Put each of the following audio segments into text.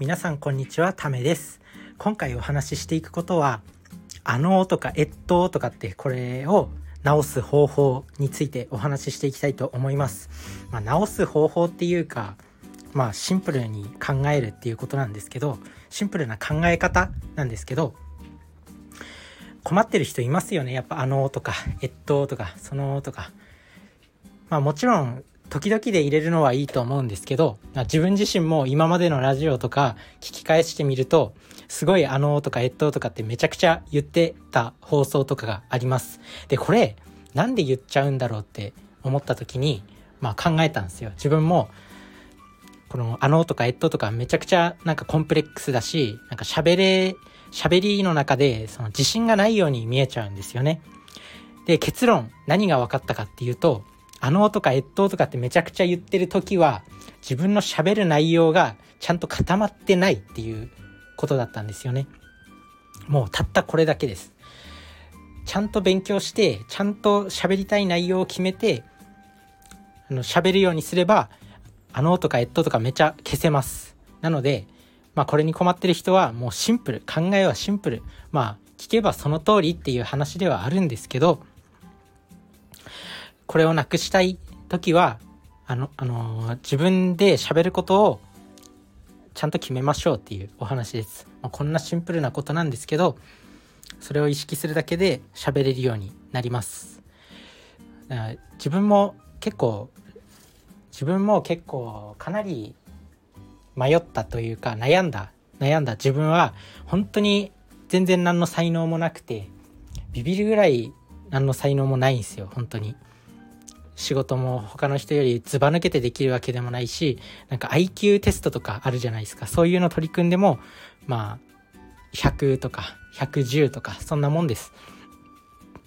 皆さんこんにちはためです。今回お話ししていくことはあのとかえっととかってこれを直す方法についてお話ししていきたいと思います、まあ、直す方法っていうかまあシンプルに考えるっていうことなんですけどシンプルな考え方なんですけど困ってる人いますよね。やっぱあのとかえっととかそのとか。まあもちろん時々で入れるのはいいと思うんですけど、自分自身も今までのラジオとか聞き返してみると、すごいあのーとかえっととかってめちゃくちゃ言ってた放送とかがあります。で、これ、なんで言っちゃうんだろうって思った時に、まあ考えたんですよ。自分も、このあのーとかえっととかめちゃくちゃなんかコンプレックスだし、なんか喋れ、喋りの中でその自信がないように見えちゃうんですよね。で、結論、何が分かったかっていうと、あのとか越冬とかってめちゃくちゃ言ってる時は、自分の喋る内容がちゃんと固まってないっていうことだったんですよね。もうたったこれだけです。ちゃんと勉強して、ちゃんと喋りたい内容を決めて、あの、喋るようにすれば、あのとかえっととかめちゃ消せます。なので、まあこれに困ってる人はもうシンプル、考えはシンプル。まあ聞けばその通りっていう話ではあるんですけど、これをなくしたい時は、あの、あのー、自分で喋ることをちゃんと決めましょうっていうお話です。まあ、こんなシンプルなことなんですけど、それを意識するだけで喋れるようになります。自分も結構、自分も結構かなり迷ったというか悩んだ、悩んだ自分は本当に全然何の才能もなくて、ビビるぐらい何の才能もないんですよ、本当に。仕事も他の人よりずば抜けてできるわけでもないし、なんか IQ テストとかあるじゃないですか。そういうの取り組んでも、まあ、100とか110とか、そんなもんです。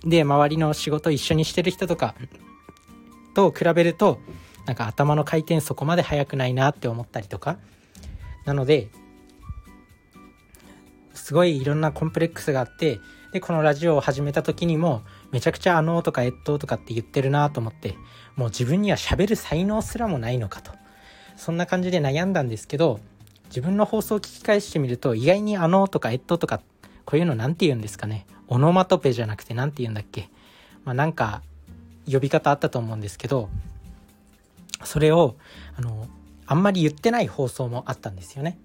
で、周りの仕事一緒にしてる人とかと比べると、なんか頭の回転そこまで速くないなって思ったりとか。なので、すごいいろんなコンプレックスがあって、で、このラジオを始めた時にも、めちゃくちゃあのとかえっととかって言ってるなと思って、もう自分には喋る才能すらもないのかと。そんな感じで悩んだんですけど、自分の放送を聞き返してみると、意外にあのとかえっととか、こういうの何て言うんですかね。オノマトペじゃなくて何て言うんだっけ。まあなんか、呼び方あったと思うんですけど、それを、あの、あんまり言ってない放送もあったんですよね。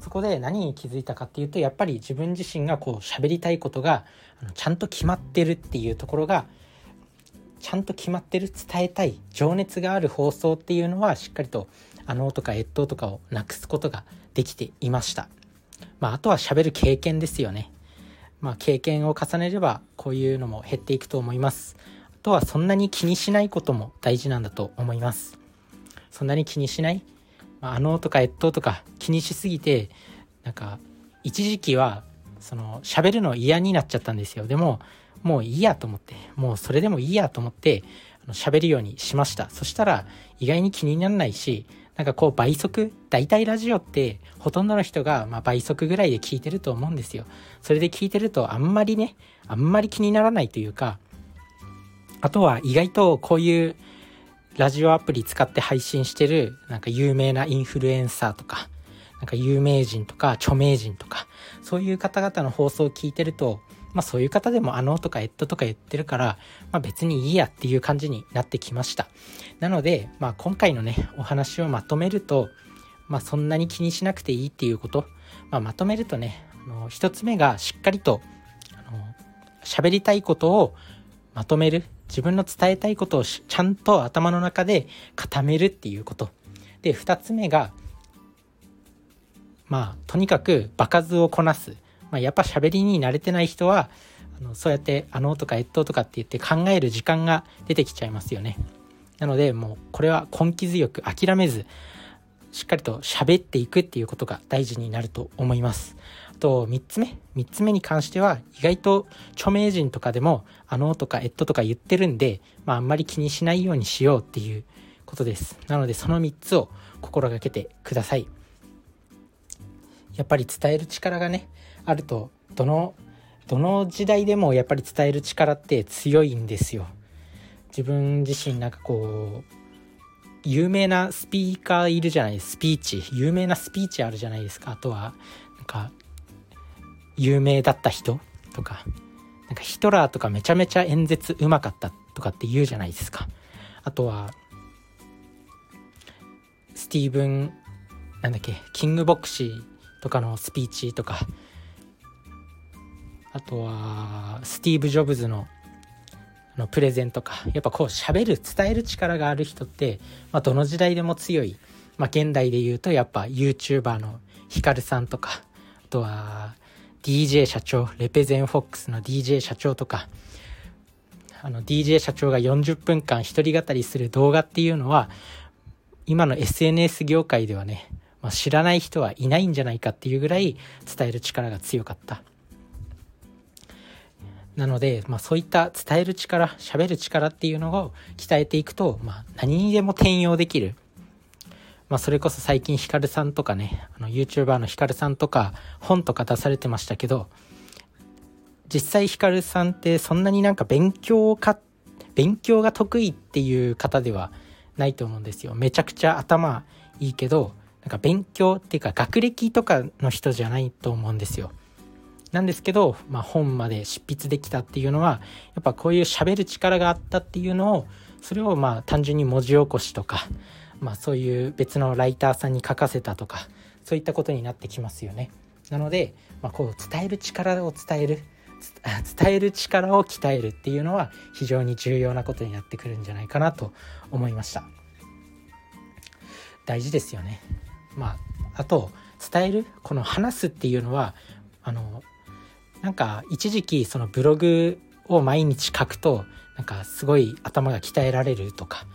そこで何に気づいたかっていうとやっぱり自分自身がこう喋りたいことがちゃんと決まってるっていうところがちゃんと決まってる伝えたい情熱がある放送っていうのはしっかりとあのとか越冬とかをなくすことができていました。まあ、あとは喋る経験ですよね。まあ、経験を重ねればこういうのも減っていくと思います。あとはそんなに気にしないことも大事なんだと思います。そんなに気にしないあ、のとか越冬とか気にしすぎてなんか一時期はその喋るの嫌になっちゃったんですよ。でももういいやと思ってもうそれでもいいやと思って喋るようにしました。そしたら意外に気にならないしなんかこう倍速大体ラジオってほとんどの人がま倍速ぐらいで聞いてると思うんですよ。それで聞いてるとあんまりねあんまり気にならないというかあとは意外とこういうラジオアプリ使って配信してる、なんか有名なインフルエンサーとか、なんか有名人とか著名人とか、そういう方々の放送を聞いてると、まあそういう方でもあのとかえっととか言ってるから、まあ別にいいやっていう感じになってきました。なので、まあ今回のね、お話をまとめると、まあそんなに気にしなくていいっていうこと、まあまとめるとね、あの一つ目がしっかりと、あの、喋りたいことをまとめる。自分の伝えたいことをちゃんと頭の中で固めるっていうこと。で、2つ目が、まあ、とにかく場数をこなす。まあ、やっぱ喋りに慣れてない人は、あのそうやってあのとかえっととかって言って考える時間が出てきちゃいますよね。なので、もうこれは根気強く諦めず、しっかりと喋っていくっていうことが大事になると思います。あと、3つ目。3つ目に関しては、意外と著名人とかでも、あのとかえっととか言ってるんで、まああんまり気にしないようにしようっていうことです。なので、その3つを心がけてください。やっぱり伝える力がね、あると、どの、どの時代でもやっぱり伝える力って強いんですよ。自分自身なんかこう、有名なスピーカーいるじゃないスピーチ。有名なスピーチあるじゃないですか。あとはなんか有名だった人とか。なんかヒトラーとかめちゃめちゃ演説うまかったとかって言うじゃないですか。あとはスティーブンなんだっけキングボクシーとかのスピーチとか。あとはスティーブ・ジョブズののプレゼンとかやっぱこう喋る伝える力がある人って、まあ、どの時代でも強い、まあ、現代で言うとやっぱ YouTuber のヒカルさんとかあとは DJ 社長レペゼンフォックスの DJ 社長とかあの DJ 社長が40分間一人語りする動画っていうのは今の SNS 業界ではね、まあ、知らない人はいないんじゃないかっていうぐらい伝える力が強かった。なので、まあ、そういった伝える力喋る力っていうのを鍛えていくと、まあ、何にでも転用できる、まあ、それこそ最近ヒカルさんとかねあの YouTuber のヒカルさんとか本とか出されてましたけど実際ヒカルさんってそんなになんか勉強か勉強が得意っていう方ではないと思うんですよ。めちゃくちゃ頭いいけどなんか勉強っていうか学歴とかの人じゃないと思うんですよ。なんですけど、まあ、本まで執筆できたっていうのはやっぱこういう喋る力があったっていうのをそれをまあ単純に文字起こしとか、まあ、そういう別のライターさんに書かせたとかそういったことになってきますよね。なので、まあ、こう伝える力を伝える伝える力を鍛えるっていうのは非常に重要なことになってくるんじゃないかなと思いました大事ですよねまああと伝えるこの話すっていうのはあのなんか一時期そのブログを毎日書くとなんかすごい頭が鍛えられるとか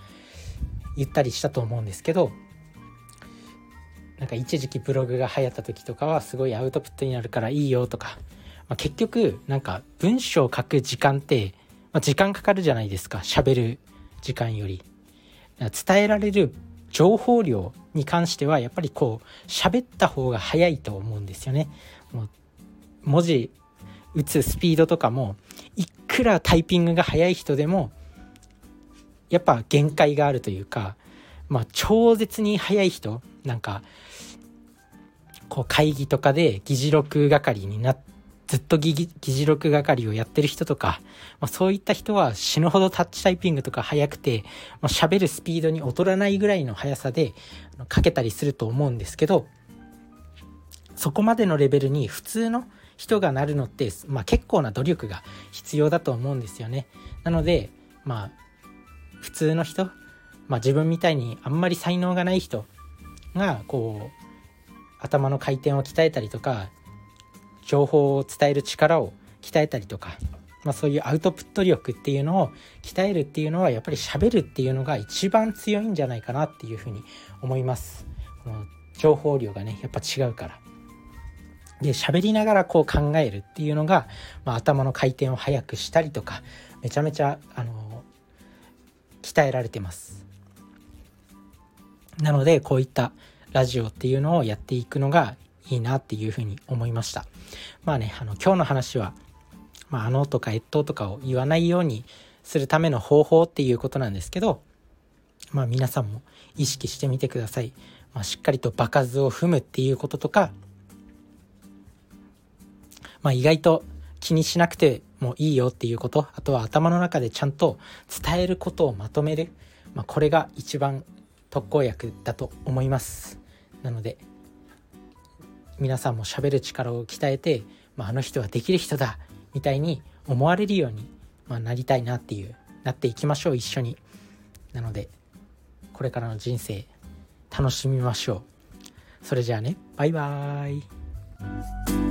言ったりしたと思うんですけどなんか一時期ブログが流行った時とかはすごいアウトプットになるからいいよとか、まあ、結局なんか文章を書く時間って、まあ、時間かかるじゃないですか。喋る時間より。伝えられる情報量に関してはやっぱりこう喋った方が早いと思うんですよね。もう文字打つスピードとかもいくらタイピングが速い人でもやっぱ限界があるというかまあ超絶に速い人なんかこう会議とかで議事録係になずっと議事録係をやってる人とか、まあ、そういった人は死ぬほどタッチタイピングとか速くて、まあ、喋るスピードに劣らないぐらいの速さで書けたりすると思うんですけどそこまでのレベルに普通の人がなるのって、まあ、結構な努力が必要だと思うんですよね。なのでまあ普通の人、まあ、自分みたいにあんまり才能がない人がこう頭の回転を鍛えたりとか情報を伝える力を鍛えたりとか、まあ、そういうアウトプット力っていうのを鍛えるっていうのはやっぱり喋るっていうのが一番強いんじゃないかなっていうふうに思います。情報量がねやっぱ違うから。で喋りながらこう考えるっていうのが、まあ、頭の回転を速くしたりとかめちゃめちゃあの鍛えられてます。なのでこういったラジオっていうのをやっていくのがいいなっていうふうに思いました。まあねあの今日の話は、まあ、あのとか越冬とかを言わないようにするための方法っていうことなんですけどまあ皆さんも意識してみてください、まあ、しっかりと場数を踏むっていうこととかまあ、意外と気にしなくてもいいよっていうことあとは頭の中でちゃんと伝えることをまとめる、まあ、これが一番特効薬だと思います。なので皆さんも喋る力を鍛えて、まあ、あの人はできる人だみたいに思われるように、まあ、なりたいなっていうなっていきましょう一緒に。なのでこれからの人生楽しみましょう。それじゃあねバイバーイ。